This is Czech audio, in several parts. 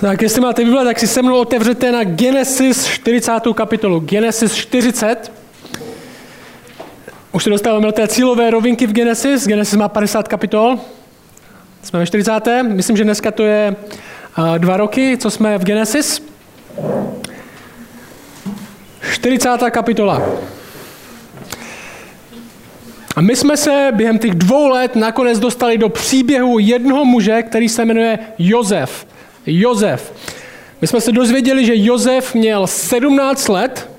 Tak jestli máte Bible, tak si se mnou otevřete na Genesis 40. kapitolu. Genesis 40. Už se dostáváme do té cílové rovinky v Genesis. Genesis má 50 kapitol. Jsme ve 40. Myslím, že dneska to je dva roky, co jsme v Genesis. 40. kapitola. A my jsme se během těch dvou let nakonec dostali do příběhu jednoho muže, který se jmenuje Jozef. Jozef. My jsme se dozvěděli, že Jozef měl 17 let.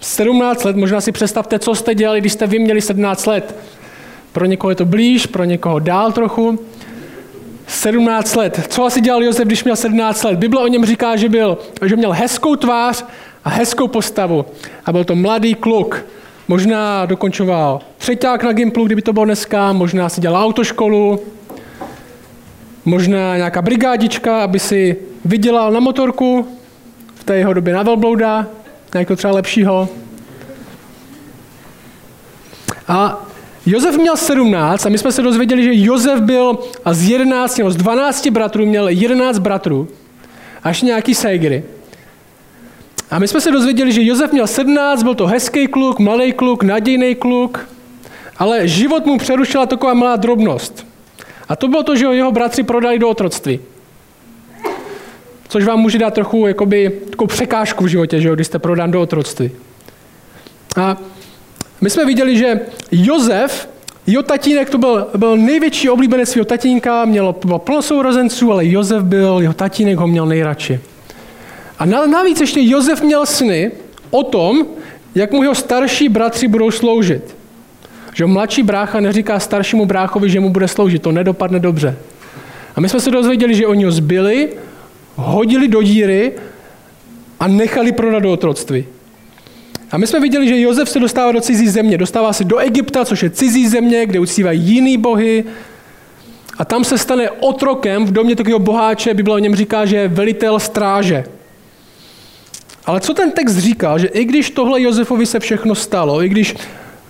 17 let, možná si představte, co jste dělali, když jste vy měli 17 let. Pro někoho je to blíž, pro někoho dál trochu. 17 let. Co asi dělal Josef, když měl 17 let? Bible o něm říká, že, byl, že měl hezkou tvář a hezkou postavu. A byl to mladý kluk. Možná dokončoval třeťák na Gimplu, kdyby to bylo dneska, možná si dělal autoškolu, možná nějaká brigádička, aby si vydělal na motorku, v té jeho době na velblouda, nějakého třeba lepšího. A Josef měl 17 a my jsme se dozvěděli, že Josef byl a z 11 nebo z 12 bratrů měl 11 bratrů, až nějaký sejgry. A my jsme se dozvěděli, že Josef měl 17, byl to hezký kluk, mladý kluk, nadějný kluk, ale život mu přerušila taková malá drobnost. A to bylo to, že ho jeho bratři prodali do otroctví. Což vám může dát trochu jakoby, takovou překážku v životě, že jo, když jste prodán do otroctví. A my jsme viděli, že Jozef, jeho tatínek, to byl, byl největší oblíbenec svého tatínka, mělo, bylo plno sourozenců, ale Jozef byl, jeho tatínek ho měl nejradši. A navíc ještě Jozef měl sny o tom, jak mu jeho starší bratři budou sloužit. Že mladší brácha neříká staršímu bráchovi, že mu bude sloužit. To nedopadne dobře. A my jsme se dozvěděli, že oni ho zbyli, hodili do díry a nechali prodat do otroctví. A my jsme viděli, že Jozef se dostává do cizí země. Dostává se do Egypta, což je cizí země, kde uctívají jiný bohy. A tam se stane otrokem v domě takového boháče. Bible o něm říká, že je velitel stráže. Ale co ten text říká, že i když tohle Josefovi se všechno stalo, i když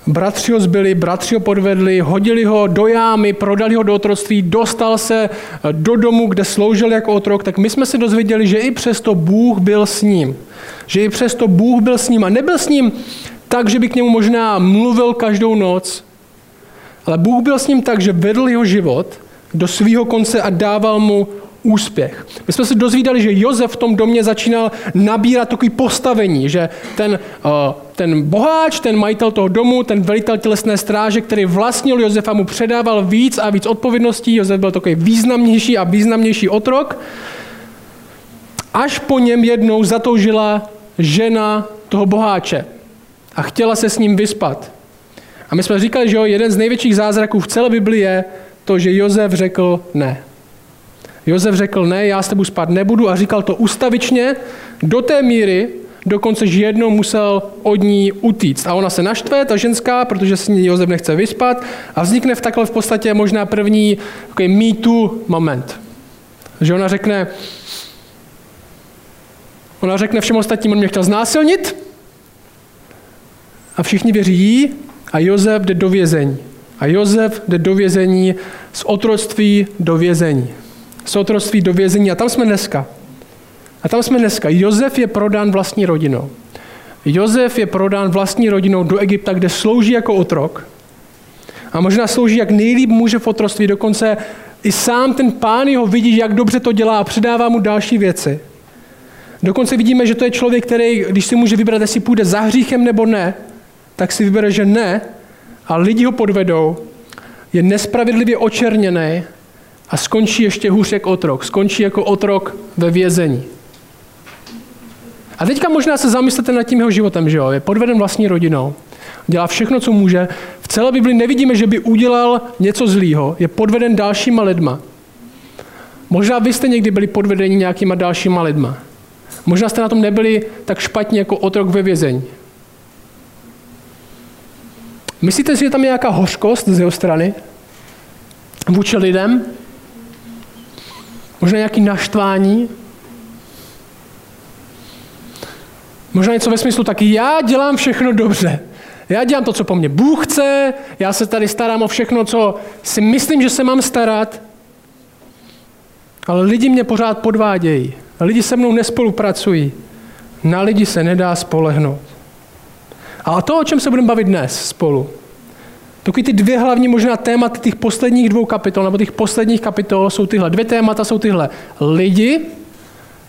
bratři ho zbyli, bratři ho podvedli, hodili ho do jámy, prodali ho do otroctví, dostal se do domu, kde sloužil jako otrok, tak my jsme se dozvěděli, že i přesto Bůh byl s ním. Že i přesto Bůh byl s ním a nebyl s ním tak, že by k němu možná mluvil každou noc, ale Bůh byl s ním tak, že vedl jeho život do svého konce a dával mu úspěch. My jsme se dozvídali, že Jozef v tom domě začínal nabírat takový postavení, že ten, uh, ten boháč, ten majitel toho domu, ten velitel tělesné stráže, který vlastnil Josefa, mu předával víc a víc odpovědností. Josef byl takový významnější a významnější otrok. Až po něm jednou zatoužila žena toho boháče a chtěla se s ním vyspat. A my jsme říkali, že jo, jeden z největších zázraků v celé Biblii je to, že Jozef řekl ne. Josef řekl, ne, já s tebou spát nebudu a říkal to ustavičně do té míry, dokonce, že jednou musel od ní utíct. A ona se naštve, ta ženská, protože s ní Josef nechce vyspat a vznikne v takhle v podstatě možná první takový me too moment. Že ona řekne, ona řekne všem ostatním, on mě chtěl znásilnit a všichni věří jí a Josef jde do vězení. A Josef jde do vězení z otroctví do vězení z otroctví do vězení. A tam jsme dneska. A tam jsme dneska. Jozef je prodán vlastní rodinou. Jozef je prodán vlastní rodinou do Egypta, kde slouží jako otrok. A možná slouží, jak nejlíp může v otroctví. Dokonce i sám ten pán jeho vidí, jak dobře to dělá a předává mu další věci. Dokonce vidíme, že to je člověk, který, když si může vybrat, jestli půjde za hříchem nebo ne, tak si vybere, že ne, a lidi ho podvedou, je nespravedlivě očerněný a skončí ještě hůř jako otrok. Skončí jako otrok ve vězení. A teďka možná se zamyslete nad tím jeho životem, že jo? Je podveden vlastní rodinou. Dělá všechno, co může. V celé Bibli nevidíme, že by udělal něco zlýho. Je podveden dalšíma lidma. Možná vy jste někdy byli podvedeni nějakýma dalšíma lidma. Možná jste na tom nebyli tak špatně jako otrok ve vězení. Myslíte si, že tam je nějaká hořkost z jeho strany vůči lidem? Možná nějaký naštvání. Možná něco ve smyslu taky, já dělám všechno dobře. Já dělám to, co po mně Bůh chce, já se tady starám o všechno, co si myslím, že se mám starat, ale lidi mě pořád podvádějí. Lidi se mnou nespolupracují. Na lidi se nedá spolehnout. A to, o čem se budeme bavit dnes spolu, Takový ty dvě hlavní možná témata těch posledních dvou kapitol, nebo těch posledních kapitol jsou tyhle. Dvě témata jsou tyhle. Lidi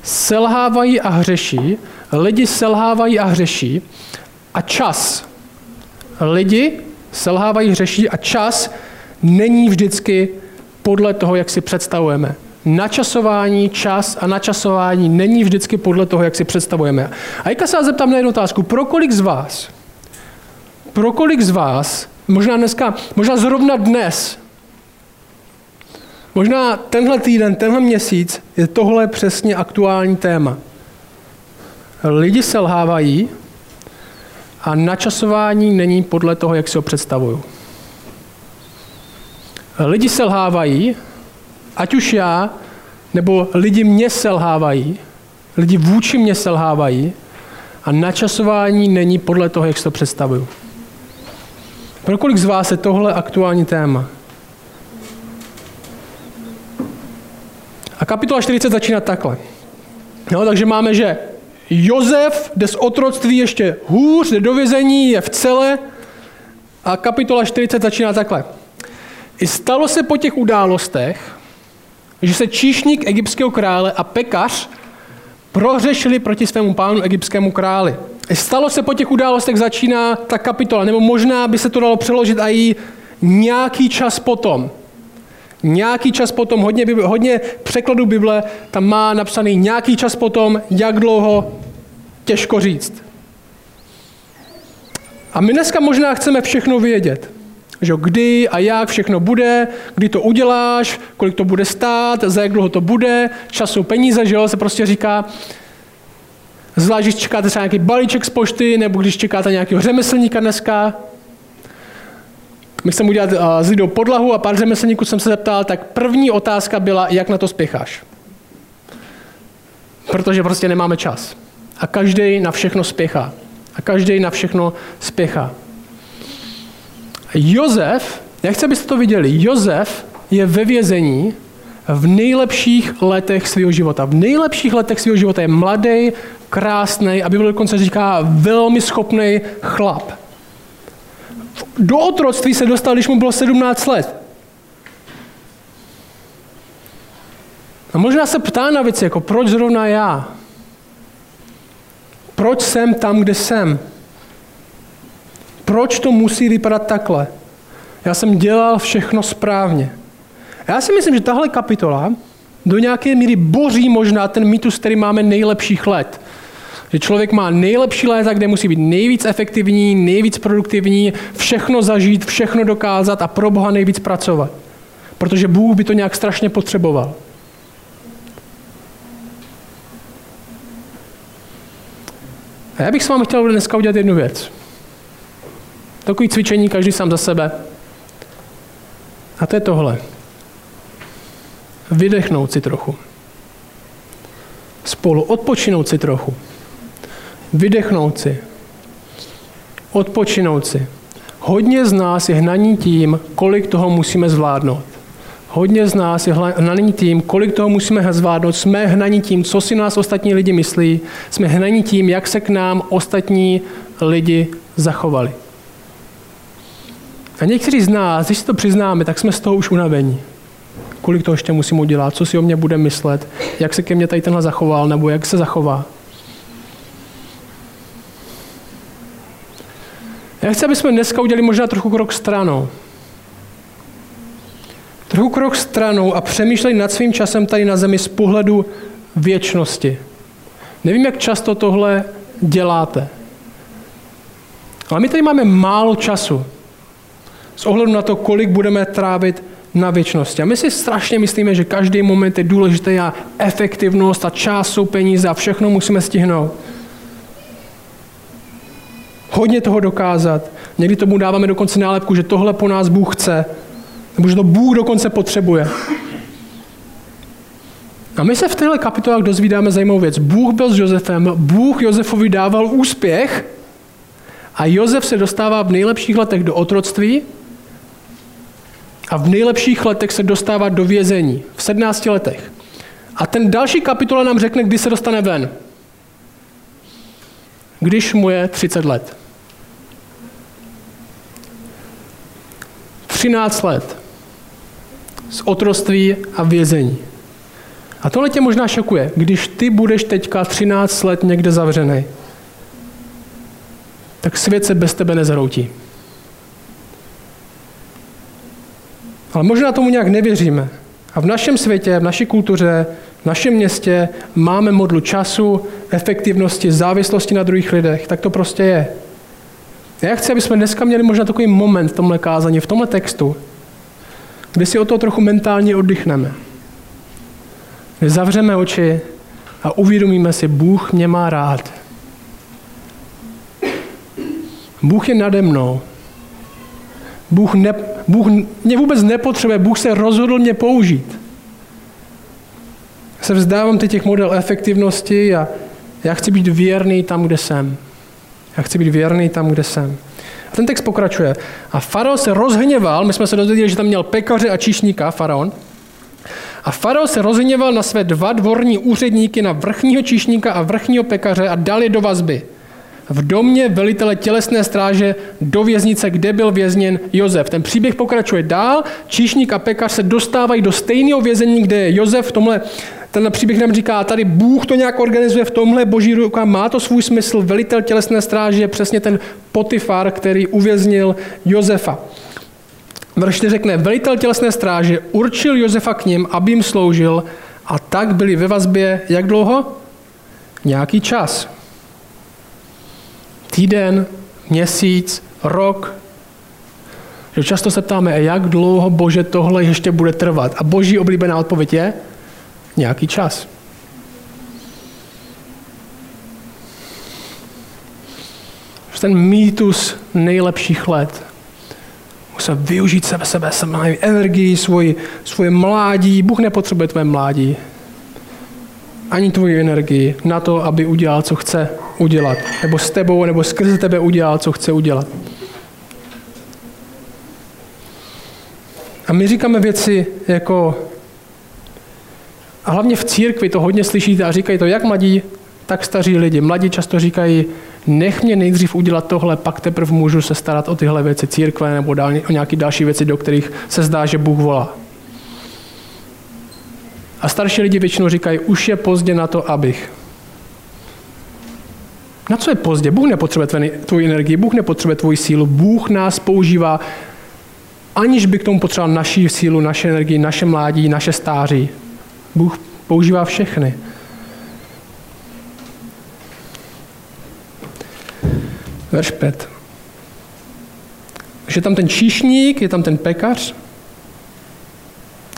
selhávají a hřeší, lidi selhávají a hřeší a čas. Lidi selhávají, hřeší a čas není vždycky podle toho, jak si představujeme. Načasování, čas a načasování není vždycky podle toho, jak si představujeme. A jak se zeptám na jednu otázku. Pro kolik z vás, pro kolik z vás Možná dneska, možná zrovna dnes, možná tenhle týden, tenhle měsíc je tohle přesně aktuální téma. Lidi selhávají a načasování není podle toho, jak si ho představuju. Lidi selhávají, ať už já, nebo lidi mě selhávají, lidi vůči mě selhávají a načasování není podle toho, jak si to představuju. Pro kolik z vás je tohle aktuální téma? A kapitola 40 začíná takhle. No, takže máme, že Jozef jde z otroctví ještě hůř, jde do vězení, je v cele. A kapitola 40 začíná takhle. I stalo se po těch událostech, že se číšník egyptského krále a pekař prohřešili proti svému pánu egyptskému králi. Stalo se po těch událostech, začíná ta kapitola, nebo možná by se to dalo přeložit i nějaký čas potom. Nějaký čas potom, hodně, hodně překladů Bible tam má napsaný nějaký čas potom, jak dlouho, těžko říct. A my dneska možná chceme všechno vědět. Že kdy a jak všechno bude, kdy to uděláš, kolik to bude stát, za jak dlouho to bude, času peníze, že jo, se prostě říká, Zvlášť, když čekáte třeba nějaký balíček z pošty, nebo když čekáte nějakého řemeslníka dneska. My chceme udělat uh, s lidou podlahu a pár řemeslníků jsem se zeptal, tak první otázka byla, jak na to spěcháš. Protože prostě nemáme čas. A každý na všechno spěchá. A každý na všechno spěchá. Jozef, jak chci, abyste to viděli, Jozef je ve vězení v nejlepších letech svého života. V nejlepších letech svého života je mladý, krásný a Bible dokonce říká velmi schopný chlap. Do otroctví se dostal, když mu bylo 17 let. A možná se ptá na věci, jako proč zrovna já? Proč jsem tam, kde jsem? Proč to musí vypadat takhle? Já jsem dělal všechno správně. Já si myslím, že tahle kapitola do nějaké míry boří možná ten mýtus, který máme nejlepších let. Že člověk má nejlepší léta, kde musí být nejvíc efektivní, nejvíc produktivní, všechno zažít, všechno dokázat a pro Boha nejvíc pracovat. Protože Bůh by to nějak strašně potřeboval. A já bych s vámi chtěl dneska udělat jednu věc. Takový cvičení každý sám za sebe. A to je tohle. Vydechnout si trochu. Spolu odpočinout si trochu. Vydechnout si. Odpočinout si. Hodně z nás je hnaní tím, kolik toho musíme zvládnout. Hodně z nás je hnaní tím, kolik toho musíme zvládnout. Jsme hnaní tím, co si nás ostatní lidi myslí. Jsme hnaní tím, jak se k nám ostatní lidi zachovali. A někteří z nás, když si to přiznáme, tak jsme z toho už unavení. Kolik toho ještě musím udělat, co si o mě bude myslet, jak se ke mně tady tenhle zachoval, nebo jak se zachová. Já chci, aby jsme dneska udělali možná trochu krok stranou. Trochu krok stranou a přemýšleli nad svým časem tady na zemi z pohledu věčnosti. Nevím, jak často tohle děláte. Ale my tady máme málo času. S ohledem na to, kolik budeme trávit na věčnosti. A my si strašně myslíme, že každý moment je důležitý a efektivnost a čas jsou peníze a všechno musíme stihnout hodně toho dokázat. Někdy tomu dáváme dokonce nálepku, že tohle po nás Bůh chce, nebo že to Bůh dokonce potřebuje. A my se v téhle kapitolách dozvídáme zajímavou věc. Bůh byl s Josefem, Bůh Josefovi dával úspěch a Josef se dostává v nejlepších letech do otroctví a v nejlepších letech se dostává do vězení. V 17 letech. A ten další kapitola nám řekne, kdy se dostane ven. Když mu je 30 let. 13 let z otroství a vězení. A tohle tě možná šokuje, když ty budeš teďka 13 let někde zavřený, tak svět se bez tebe nezhroutí. Ale možná tomu nějak nevěříme. A v našem světě, v naší kultuře, v našem městě máme modlu času, efektivnosti, závislosti na druhých lidech. Tak to prostě je. Já chci, aby jsme dneska měli možná takový moment v tomhle kázání, v tomhle textu, kdy si o to trochu mentálně oddychneme. Kdy zavřeme oči a uvědomíme si, Bůh mě má rád. Bůh je nade mnou. Bůh, ne, Bůh mě vůbec nepotřebuje, Bůh se rozhodl mě použít. Se vzdávám teď těch model efektivnosti a já chci být věrný tam, kde jsem. Já chci být věrný tam, kde jsem. A ten text pokračuje. A faraon se rozhněval, my jsme se dozvěděli, že tam měl pekaře a číšníka, faraon. A faraon se rozhněval na své dva dvorní úředníky, na vrchního číšníka a vrchního pekaře a dal je do vazby v domě velitele tělesné stráže do věznice, kde byl vězněn Jozef. Ten příběh pokračuje dál, číšník a pekař se dostávají do stejného vězení, kde je Jozef. V tomhle, tenhle příběh nám říká, tady Bůh to nějak organizuje v tomhle boží ruka, má to svůj smysl, velitel tělesné stráže je přesně ten Potifar, který uvěznil Josefa. Verš řekne, velitel tělesné stráže určil Josefa k ním, aby jim sloužil a tak byli ve vazbě jak dlouho? Nějaký čas týden, měsíc, rok. Že často se ptáme, jak dlouho Bože tohle ještě bude trvat. A boží oblíbená odpověď je nějaký čas. Ten mýtus nejlepších let. Musel využít sebe, sebe, sebe energii, svoji, svoje mládí. Bůh nepotřebuje tvoje mládí ani tvoji energii na to, aby udělal, co chce udělat. Nebo s tebou, nebo skrze tebe udělal, co chce udělat. A my říkáme věci jako, a hlavně v církvi to hodně slyšíte a říkají to jak mladí, tak staří lidi. Mladí často říkají, nech mě nejdřív udělat tohle, pak teprve můžu se starat o tyhle věci církve nebo o nějaké další věci, do kterých se zdá, že Bůh volá. A starší lidi většinou říkají, už je pozdě na to, abych. Na co je pozdě? Bůh nepotřebuje tvoji energii, Bůh nepotřebuje tvoji sílu, Bůh nás používá, aniž by k tomu potřeboval naši sílu, naše energii, naše mládí, naše stáří. Bůh používá všechny. Verš 5. Je tam ten číšník, je tam ten pekař,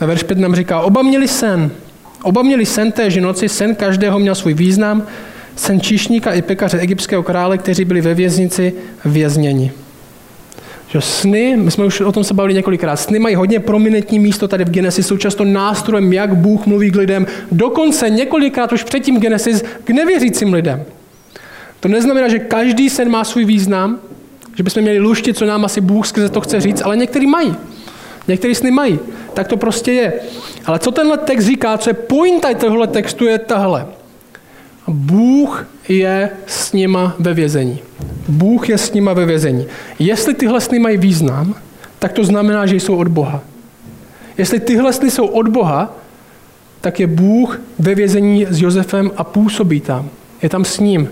a verš 5 nám říká, oba měli sen. Oba měli sen téže noci, sen každého měl svůj význam, sen číšníka i pekaře egyptského krále, kteří byli ve věznici vězněni. Že sny, my jsme už o tom se bavili několikrát, sny mají hodně prominentní místo tady v Genesis, jsou často nástrojem, jak Bůh mluví k lidem, dokonce několikrát už předtím Genesis k nevěřícím lidem. To neznamená, že každý sen má svůj význam, že bychom měli luštit, co nám asi Bůh skrze to chce říct, ale některý mají. Některý sny mají. Tak to prostě je. Ale co tenhle text říká, co je pointa tohle textu, je tahle. Bůh je s nima ve vězení. Bůh je s nima ve vězení. Jestli tyhle sny mají význam, tak to znamená, že jsou od Boha. Jestli tyhle sny jsou od Boha, tak je Bůh ve vězení s Josefem a působí tam. Je tam s ním.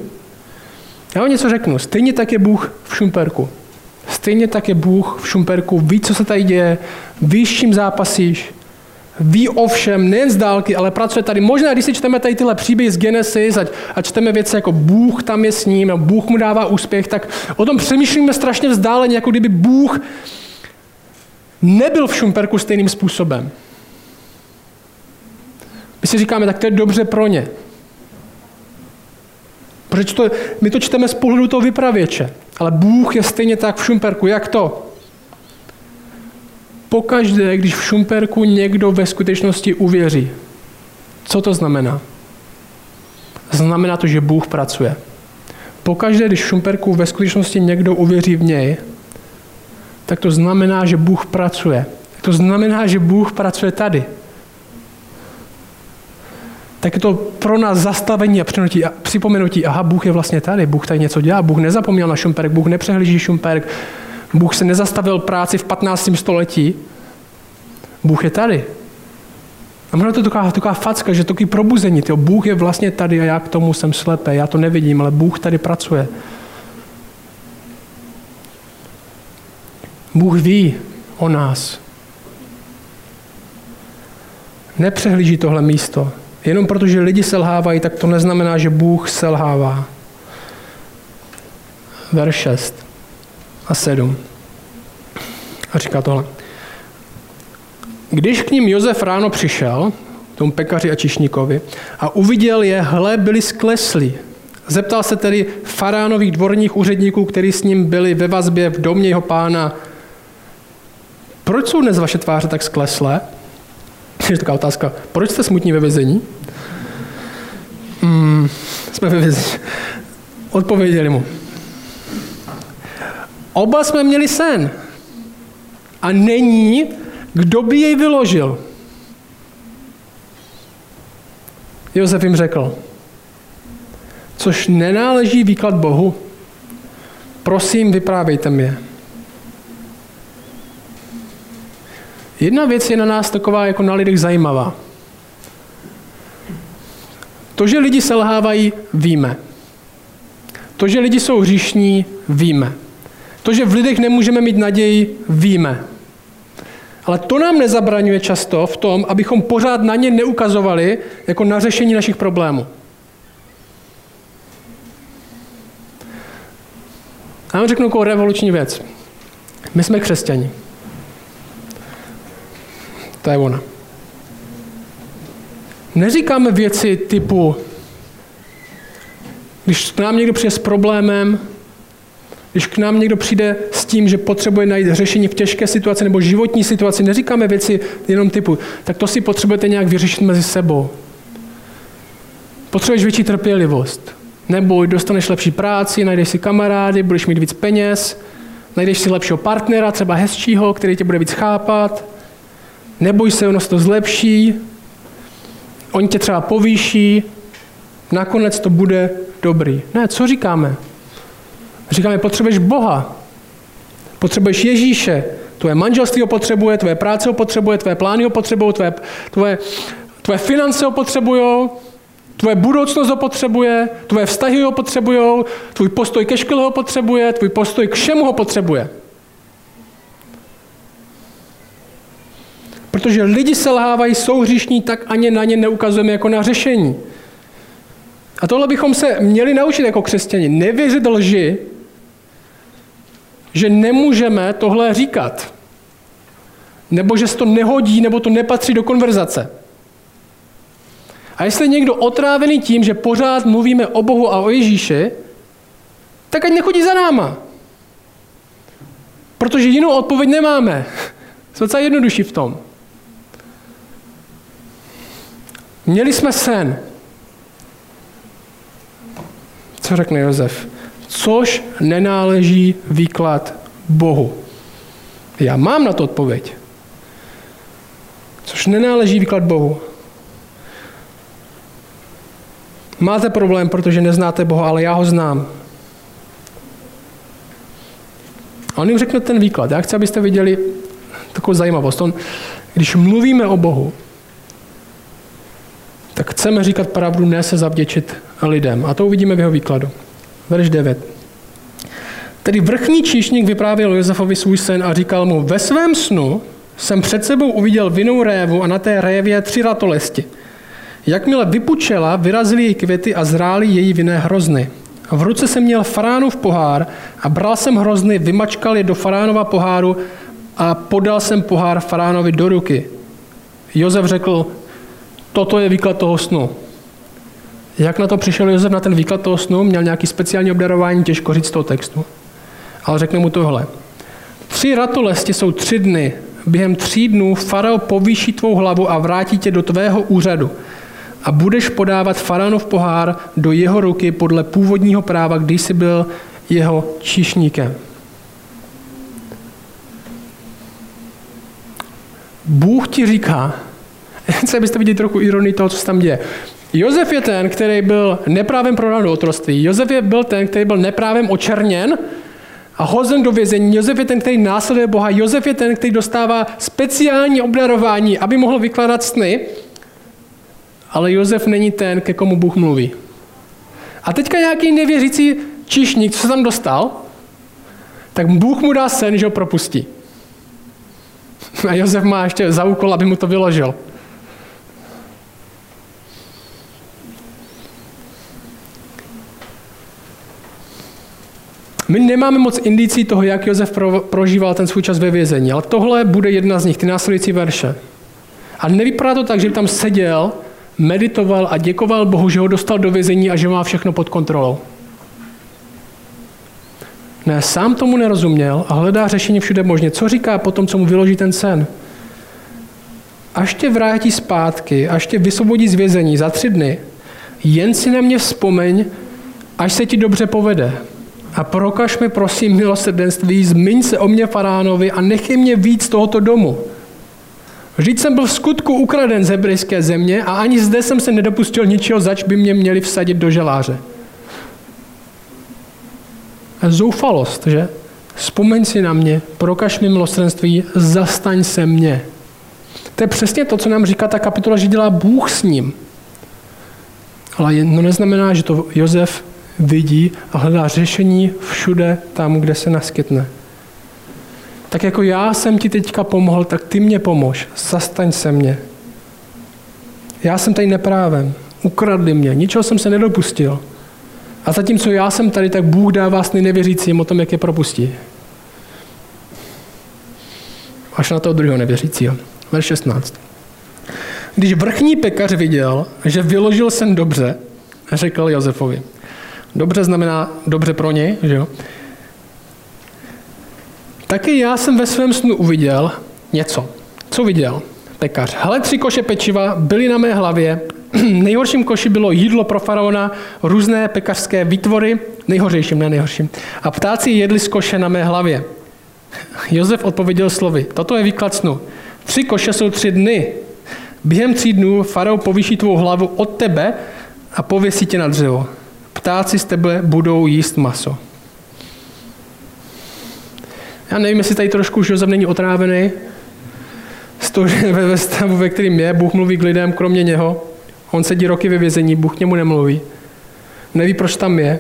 Já vám něco řeknu. Stejně tak je Bůh v Šumperku. Stejně tak je Bůh v Šumperku, ví, co se tady děje, ví, s čím zápasíš, ví o všem, nejen z dálky, ale pracuje tady. Možná, když si čteme tady tyhle příběhy z Genesis a, čteme věci jako Bůh tam je s ním a Bůh mu dává úspěch, tak o tom přemýšlíme strašně vzdáleně, jako kdyby Bůh nebyl v Šumperku stejným způsobem. My si říkáme, tak to je dobře pro ně. Protože to, my to čteme z pohledu toho vypravěče. Ale Bůh je stejně tak v Šumperku. Jak to? Pokaždé, když v Šumperku někdo ve skutečnosti uvěří. Co to znamená? Znamená to, že Bůh pracuje. Pokaždé, když v Šumperku ve skutečnosti někdo uvěří v něj, tak to znamená, že Bůh pracuje. To znamená, že Bůh pracuje tady. Tak je to pro nás zastavení a připomenutí, aha, Bůh je vlastně tady, Bůh tady něco dělá, Bůh nezapomněl na Šumperk, Bůh nepřehlíží Šumperk, Bůh se nezastavil práci v 15. století, Bůh je tady. A možná to je taková, taková facka, že takový probuzení, tyjo, Bůh je vlastně tady a já k tomu jsem slepý, já to nevidím, ale Bůh tady pracuje. Bůh ví o nás. Nepřehlíží tohle místo. Jenom protože lidi selhávají, tak to neznamená, že Bůh selhává. Verš 6 a 7. A říká tohle. Když k ním Josef ráno přišel, tomu pekaři a čišníkovi, a uviděl je, hle, byli skleslí. Zeptal se tedy faránových dvorních úředníků, kteří s ním byli ve vazbě v domě jeho pána, proč jsou dnes vaše tváře tak skleslé? Je taková otázka, proč jste smutní ve vězení? Jsme ve vězení. Odpověděli mu. Oba jsme měli sen. A není, kdo by jej vyložil. Josef jim řekl, což nenáleží výklad Bohu, prosím, vyprávějte mi je. Jedna věc je na nás taková jako na lidech zajímavá. To, že lidi selhávají, víme. To, že lidi jsou hříšní, víme. To, že v lidech nemůžeme mít naději, víme. Ale to nám nezabraňuje často v tom, abychom pořád na ně neukazovali jako na řešení našich problémů. Já vám řeknu revoluční věc. My jsme křesťani. To je ona. Neříkáme věci typu, když k nám někdo přijde s problémem, když k nám někdo přijde s tím, že potřebuje najít řešení v těžké situaci nebo životní situaci, neříkáme věci jenom typu, tak to si potřebujete nějak vyřešit mezi sebou. Potřebuješ větší trpělivost. Nebo dostaneš lepší práci, najdeš si kamarády, budeš mít víc peněz, najdeš si lepšího partnera, třeba hezčího, který tě bude víc chápat. Neboj se, ono se to zlepší, oni tě třeba povýší, nakonec to bude dobrý. Ne, co říkáme? Říkáme, potřebuješ Boha, potřebuješ Ježíše, tvoje manželství ho potřebuje, tvoje práce ho potřebuje, tvoje plány ho potřebují, tvoje, tvoje, tvoje finance ho potřebují, tvoje budoucnost ho potřebuje, tvoje vztahy ho potřebují, tvůj postoj ke škole ho potřebuje, tvůj postoj k všemu ho potřebuje. Protože lidi selhávají, jsou hříšní, tak ani na ně neukazujeme jako na řešení. A tohle bychom se měli naučit jako křesťani. Nevěřit lži, že nemůžeme tohle říkat. Nebo že se to nehodí, nebo to nepatří do konverzace. A jestli je někdo otrávený tím, že pořád mluvíme o Bohu a o Ježíši, tak ať nechodí za náma. Protože jinou odpověď nemáme. Jsme docela jednodušší v tom. Měli jsme sen. Co řekne Josef? Což nenáleží výklad Bohu. Já mám na to odpověď. Což nenáleží výklad Bohu. Máte problém, protože neznáte Boha, ale já ho znám. A on jim řekne ten výklad. Já chci, abyste viděli takovou zajímavost. On, když mluvíme o Bohu, tak chceme říkat pravdu, ne se zavděčit lidem. A to uvidíme v jeho výkladu. Verš 9. Tedy vrchní číšník vyprávěl Josefovi svůj sen a říkal mu, ve svém snu jsem před sebou uviděl vinou révu a na té révě tři ratolesti. Jakmile vypučela, vyrazily její květy a zrály její vinné hrozny. V ruce jsem měl faránův pohár a bral jsem hrozny, vymačkal je do faránova poháru a podal jsem pohár faránovi do ruky. Josef řekl, toto je výklad toho snu. Jak na to přišel Josef na ten výklad toho snu? Měl nějaký speciální obdarování, těžko říct z toho textu. Ale řekne mu tohle. Tři ratolesti jsou tři dny. Během tří dnů farao povýší tvou hlavu a vrátí tě do tvého úřadu. A budeš podávat faraonov pohár do jeho ruky podle původního práva, když jsi byl jeho číšníkem. Bůh ti říká, chci, abyste viděli trochu ironii toho, co se tam děje. Josef je ten, který byl neprávem prodán do otroství. Josef je byl ten, který byl neprávem očerněn a hozen do vězení. Josef je ten, který následuje Boha. Josef je ten, který dostává speciální obdarování, aby mohl vykládat sny. Ale Josef není ten, ke komu Bůh mluví. A teďka nějaký nevěřící čišník, co se tam dostal, tak Bůh mu dá sen, že ho propustí. A Josef má ještě za úkol, aby mu to vyložil. My nemáme moc indicí toho, jak Josef pro, prožíval ten svůj čas ve vězení, ale tohle bude jedna z nich, ty následující verše. A nevypadá to tak, že by tam seděl, meditoval a děkoval Bohu, že ho dostal do vězení a že má všechno pod kontrolou. Ne, sám tomu nerozuměl a hledá řešení všude možně. Co říká potom, co mu vyloží ten sen? Až tě vrátí zpátky, až tě vysvobodí z vězení za tři dny, jen si na mě vzpomeň, až se ti dobře povede. A prokaž mi prosím milosrdenství, zmiň se o mě faránovi a nechej mě víc tohoto domu. Vždyť jsem byl v skutku ukraden z hebrejské země a ani zde jsem se nedopustil ničeho, zač by mě měli vsadit do želáře. Zoufalost, že? Vzpomeň si na mě, prokaž mi milosrdenství, zastaň se mě. To je přesně to, co nám říká ta kapitola, že dělá Bůh s ním. Ale to neznamená, že to Josef vidí a hledá řešení všude tam, kde se naskytne. Tak jako já jsem ti teďka pomohl, tak ty mě pomož. Zastaň se mě. Já jsem tady neprávem. Ukradli mě. Ničeho jsem se nedopustil. A zatímco já jsem tady, tak Bůh dává sny nevěřícím o tom, jak je propustí. Až na toho druhého nevěřícího. Verš 16. Když vrchní pekař viděl, že vyložil sen dobře, řekl Josefovi. Dobře znamená dobře pro něj, že jo? Taky já jsem ve svém snu uviděl něco. Co viděl? Pekař. Hele, tři koše pečiva byly na mé hlavě. Nejhorším koši bylo jídlo pro faraona, různé pekařské výtvory, nejhořejším, ne nejhorším. A ptáci jedli z koše na mé hlavě. Josef odpověděl slovy, toto je výklad snu. Tři koše jsou tři dny. Během tří dnů farao povýší tvou hlavu od tebe a pověsí tě na dřevo. Ptáci z tebe budou jíst maso. Já nevím, jestli tady trošku už Josef není otrávený z toho, že ve stavu, ve kterým je, Bůh mluví k lidem kromě něho. On sedí roky ve vězení, Bůh k němu nemluví. Neví, proč tam je.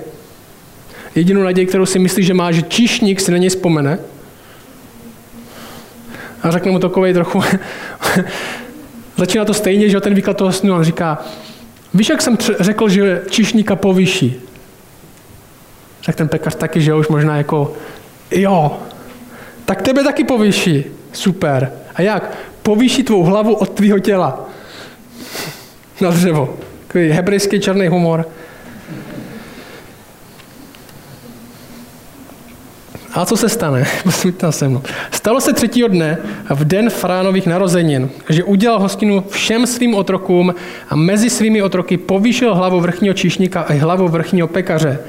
Jedinou naději, kterou si myslí, že má, že číšník si na něj vzpomene. A řekne mu takovej trochu, začíná to stejně, že ten výklad toho snu, on říká, víš, jak jsem řekl, že číšníka povýší? Tak ten pekař taky, že už možná jako, jo, tak tebe taky povýší. Super. A jak? Povýší tvou hlavu od tvýho těla. Na dřevo. Takový hebrejský černý humor. A co se stane? tam se mnou. Stalo se třetího dne, v den Fránových narozenin, že udělal hostinu všem svým otrokům a mezi svými otroky povýšil hlavu vrchního číšníka a hlavu vrchního pekaře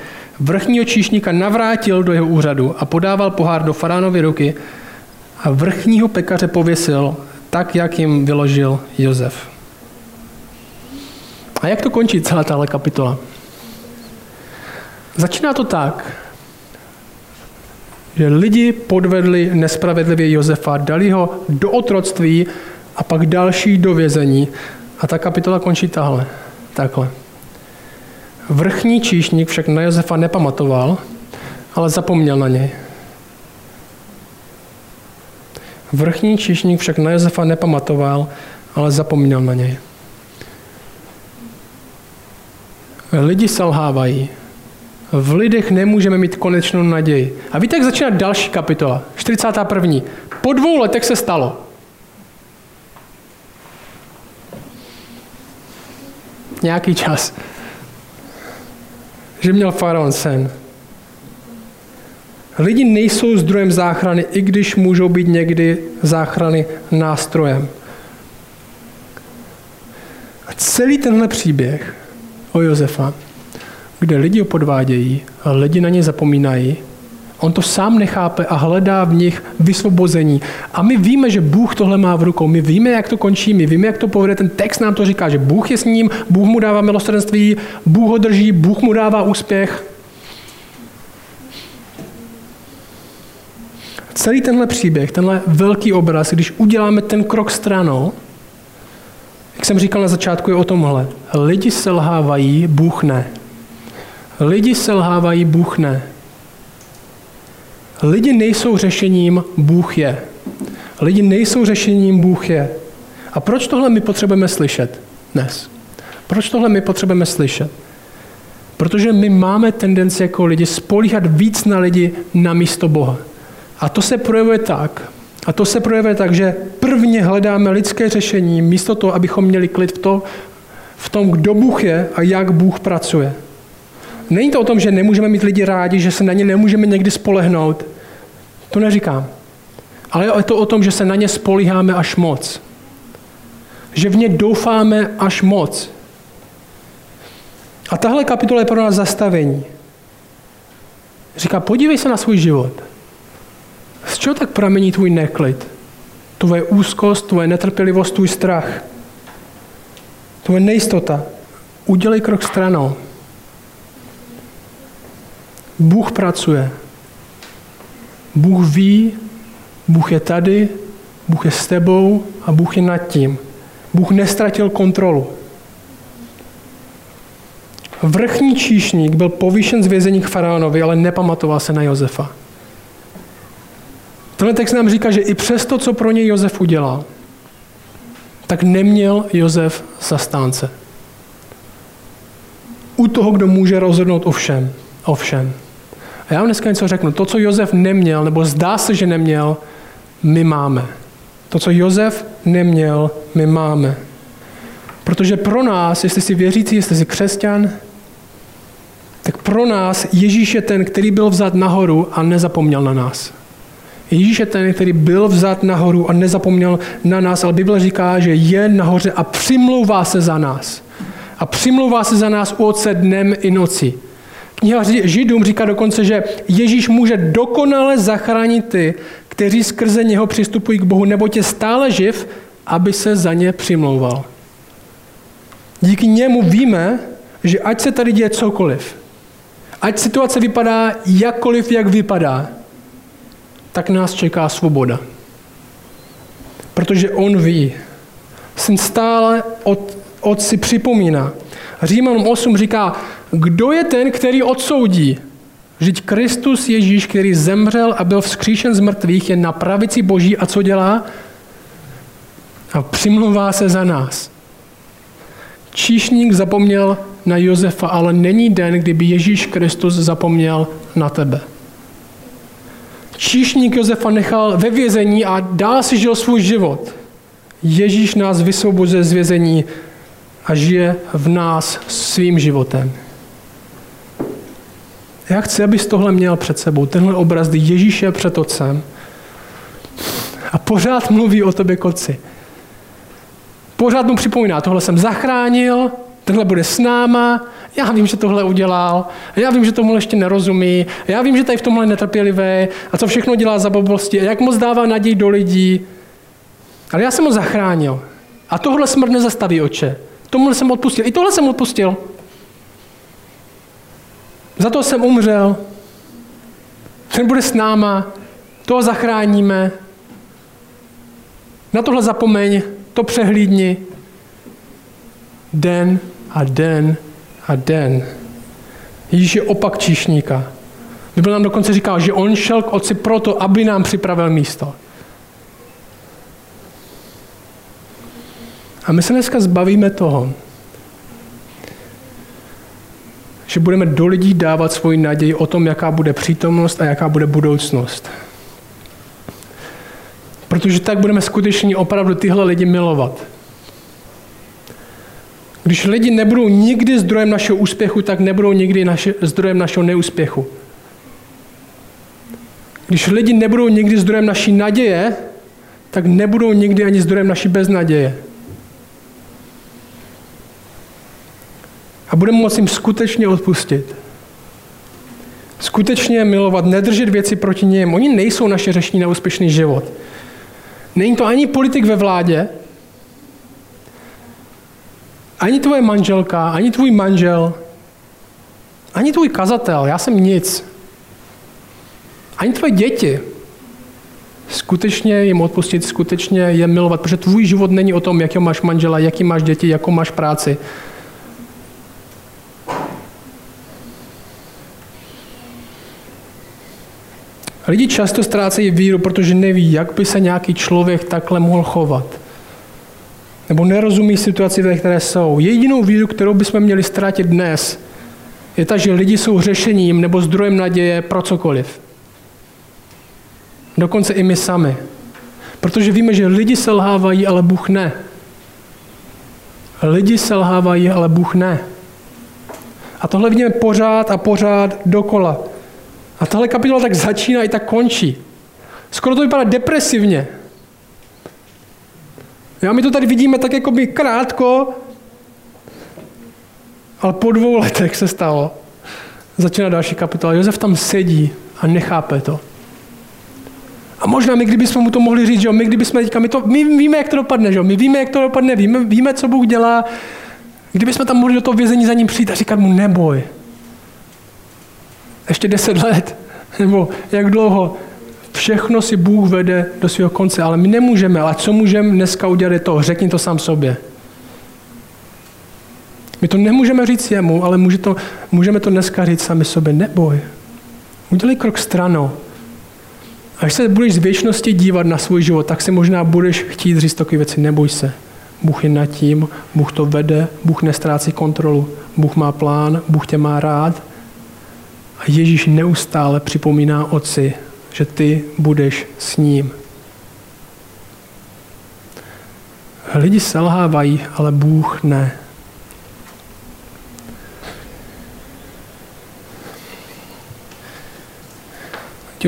vrchního číšníka navrátil do jeho úřadu a podával pohár do faránovy ruky a vrchního pekaře pověsil tak, jak jim vyložil Josef. A jak to končí celá tahle kapitola? Začíná to tak, že lidi podvedli nespravedlivě Josefa, dali ho do otroctví a pak další do vězení. A ta kapitola končí tahle, takhle. Vrchní číšník však na Josefa nepamatoval, ale zapomněl na něj. Vrchní číšník však na Josefa nepamatoval, ale zapomněl na něj. Lidi selhávají. V lidech nemůžeme mít konečnou naději. A víte, jak začíná další kapitola? 41. Po dvou letech se stalo. Nějaký čas že měl faraon sen. Lidi nejsou zdrojem záchrany, i když můžou být někdy záchrany nástrojem. A celý tenhle příběh o Josefa, kde lidi ho podvádějí lidi na ně zapomínají On to sám nechápe a hledá v nich vysvobození. A my víme, že Bůh tohle má v rukou. My víme, jak to končí, my víme, jak to povede. Ten text nám to říká, že Bůh je s ním, Bůh mu dává milosrdenství, Bůh ho drží, Bůh mu dává úspěch. Celý tenhle příběh, tenhle velký obraz, když uděláme ten krok stranou, jak jsem říkal na začátku, je o tomhle. Lidi selhávají, Bůh ne. Lidi selhávají, Bůh ne. Lidi nejsou řešením, Bůh je. Lidi nejsou řešením, Bůh je. A proč tohle my potřebujeme slyšet dnes? Proč tohle my potřebujeme slyšet? Protože my máme tendenci jako lidi spolíhat víc na lidi na místo Boha. A to se projevuje tak, a to se projevuje tak, že prvně hledáme lidské řešení, místo toho, abychom měli klid v, to, v tom, kdo Bůh je a jak Bůh pracuje. Není to o tom, že nemůžeme mít lidi rádi, že se na ně nemůžeme někdy spolehnout. To neříkám. Ale je to o tom, že se na ně spolíháme až moc. Že v ně doufáme až moc. A tahle kapitola je pro nás zastavení. Říká, podívej se na svůj život. Z čeho tak pramení tvůj neklid? Tvoje úzkost, tvoje netrpělivost, tvůj strach, tvoje nejistota. Udělej krok stranou. Bůh pracuje. Bůh ví, Bůh je tady, Bůh je s tebou a Bůh je nad tím. Bůh nestratil kontrolu. Vrchní číšník byl povýšen z vězení k faraonovi, ale nepamatoval se na Josefa. Tenhle text nám říká, že i přesto, co pro něj Josef udělal, tak neměl Josef zastánce. U toho, kdo může rozhodnout o všem. O všem. A já vám dneska něco řeknu. To, co Josef neměl, nebo zdá se, že neměl, my máme. To, co Josef neměl, my máme. Protože pro nás, jestli jsi věřící, jestli jsi křesťan, tak pro nás Ježíš je ten, který byl vzat nahoru a nezapomněl na nás. Ježíš je ten, který byl vzat nahoru a nezapomněl na nás, ale Bible říká, že je nahoře a přimlouvá se za nás. A přimlouvá se za nás u Otce dnem i noci. Kniha Židům říká dokonce, že Ježíš může dokonale zachránit ty, kteří skrze něho přistupují k Bohu, nebo je stále živ, aby se za ně přimlouval. Díky němu víme, že ať se tady děje cokoliv, ať situace vypadá jakkoliv, jak vypadá, tak nás čeká svoboda. Protože on ví. Syn stále od, otci připomíná. Římanům 8 říká, kdo je ten, který odsoudí? Vždyť Kristus Ježíš, který zemřel a byl vzkříšen z mrtvých, je na pravici Boží a co dělá? A přimluvá se za nás. Číšník zapomněl na Josefa, ale není den, kdyby Ježíš Kristus zapomněl na tebe. Číšník Josefa nechal ve vězení a dál si žil svůj život. Ježíš nás vysvobozuje z vězení a žije v nás svým životem. Já chci, abys tohle měl před sebou, tenhle obraz, kdy Ježíš je před otcem a pořád mluví o tobě koci. Pořád mu připomíná, tohle jsem zachránil, tenhle bude s náma, já vím, že tohle udělal, já vím, že tomu ještě nerozumí, já vím, že tady v tomhle je netrpělivé a co všechno dělá za blbosti a jak moc dává naději do lidí. Ale já jsem ho zachránil. A tohle smrt nezastaví oče. Tomuhle jsem odpustil. I tohle jsem odpustil. Za to jsem umřel. Ten bude s náma. Toho zachráníme. Na tohle zapomeň. To přehlídni. Den a den a den. Ježíš je opak číšníka. Bible nám dokonce říká, že on šel k otci proto, aby nám připravil místo. A my se dneska zbavíme toho, že budeme do lidí dávat svoji naději o tom, jaká bude přítomnost a jaká bude budoucnost. Protože tak budeme skutečně opravdu tyhle lidi milovat. Když lidi nebudou nikdy zdrojem našeho úspěchu, tak nebudou nikdy naše, zdrojem našeho neúspěchu. Když lidi nebudou nikdy zdrojem naší naděje, tak nebudou nikdy ani zdrojem naší beznaděje. Budeme moci jim skutečně odpustit. skutečně milovat, nedržet věci proti něm. Oni nejsou naše řešení na úspěšný život. Není to ani politik ve vládě, ani tvoje manželka, ani tvůj manžel, ani tvůj kazatel, já jsem nic. Ani tvoje děti. Skutečně jim odpustit, skutečně je milovat, protože tvůj život není o tom, jaký máš manžela, jaký máš děti, jakou máš práci. Lidi často ztrácejí víru, protože neví, jak by se nějaký člověk takhle mohl chovat. Nebo nerozumí situaci, ve které jsou. Jedinou víru, kterou bychom měli ztratit dnes, je ta, že lidi jsou řešením nebo zdrojem naděje pro cokoliv. Dokonce i my sami. Protože víme, že lidi selhávají, ale Bůh ne. Lidi selhávají, ale Bůh ne. A tohle vidíme pořád a pořád dokola. A tahle kapitola tak začíná i tak končí. Skoro to vypadá depresivně. Já my to tady vidíme tak jako by krátko, ale po dvou letech se stalo. Začíná další kapitola. Josef tam sedí a nechápe to. A možná my, kdybychom mu to mohli říct, že jo, my kdybychom teďka, my, to, my víme, jak to dopadne, že jo, my víme, jak to dopadne, víme, víme, co Bůh dělá. Kdybychom tam mohli do toho vězení za ním přijít a říkat mu, neboj, ještě deset let, nebo jak dlouho, všechno si Bůh vede do svého konce, ale my nemůžeme, ale co můžeme dneska udělat je to, řekni to sám sobě. My to nemůžeme říct jemu, ale může to, můžeme to dneska říct sami sobě, neboj. Udělej krok stranou. Až se budeš z věčnosti dívat na svůj život, tak si možná budeš chtít říct takové věci, neboj se. Bůh je nad tím, Bůh to vede, Bůh nestrácí kontrolu, Bůh má plán, Bůh tě má rád a Ježíš neustále připomíná otci, že ty budeš s ním. Lidi selhávají, ale Bůh ne.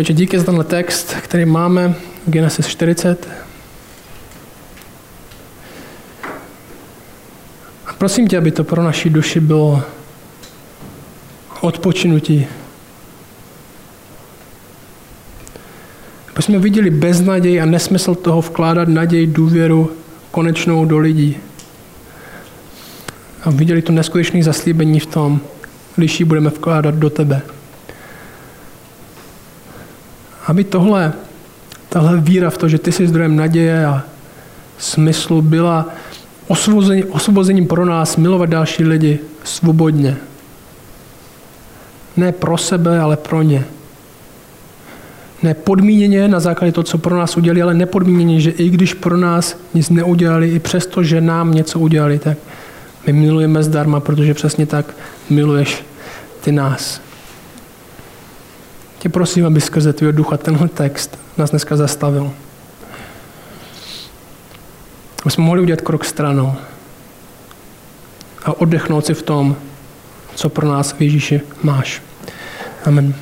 Oče, díky za tenhle text, který máme v Genesis 40. A prosím tě, aby to pro naši duši bylo odpočinutí. Jsme viděli beznaděj a nesmysl toho vkládat naději, důvěru konečnou do lidí. A viděli to neskutečné zaslíbení v tom, když ji budeme vkládat do tebe. Aby tohle, tahle víra v to, že ty jsi zdrojem naděje a smyslu byla osvobození, osvobozením pro nás milovat další lidi svobodně. Ne pro sebe, ale pro ně. Ne podmíněně na základě toho, co pro nás udělali, ale nepodmíněně, že i když pro nás nic neudělali, i přesto, že nám něco udělali, tak my milujeme zdarma, protože přesně tak miluješ ty nás. Tě prosím, aby skrze tvého ducha tenhle text nás dneska zastavil. Aby jsme mohli udělat krok stranou a oddechnout si v tom, co pro nás v Ježíši máš. Amen.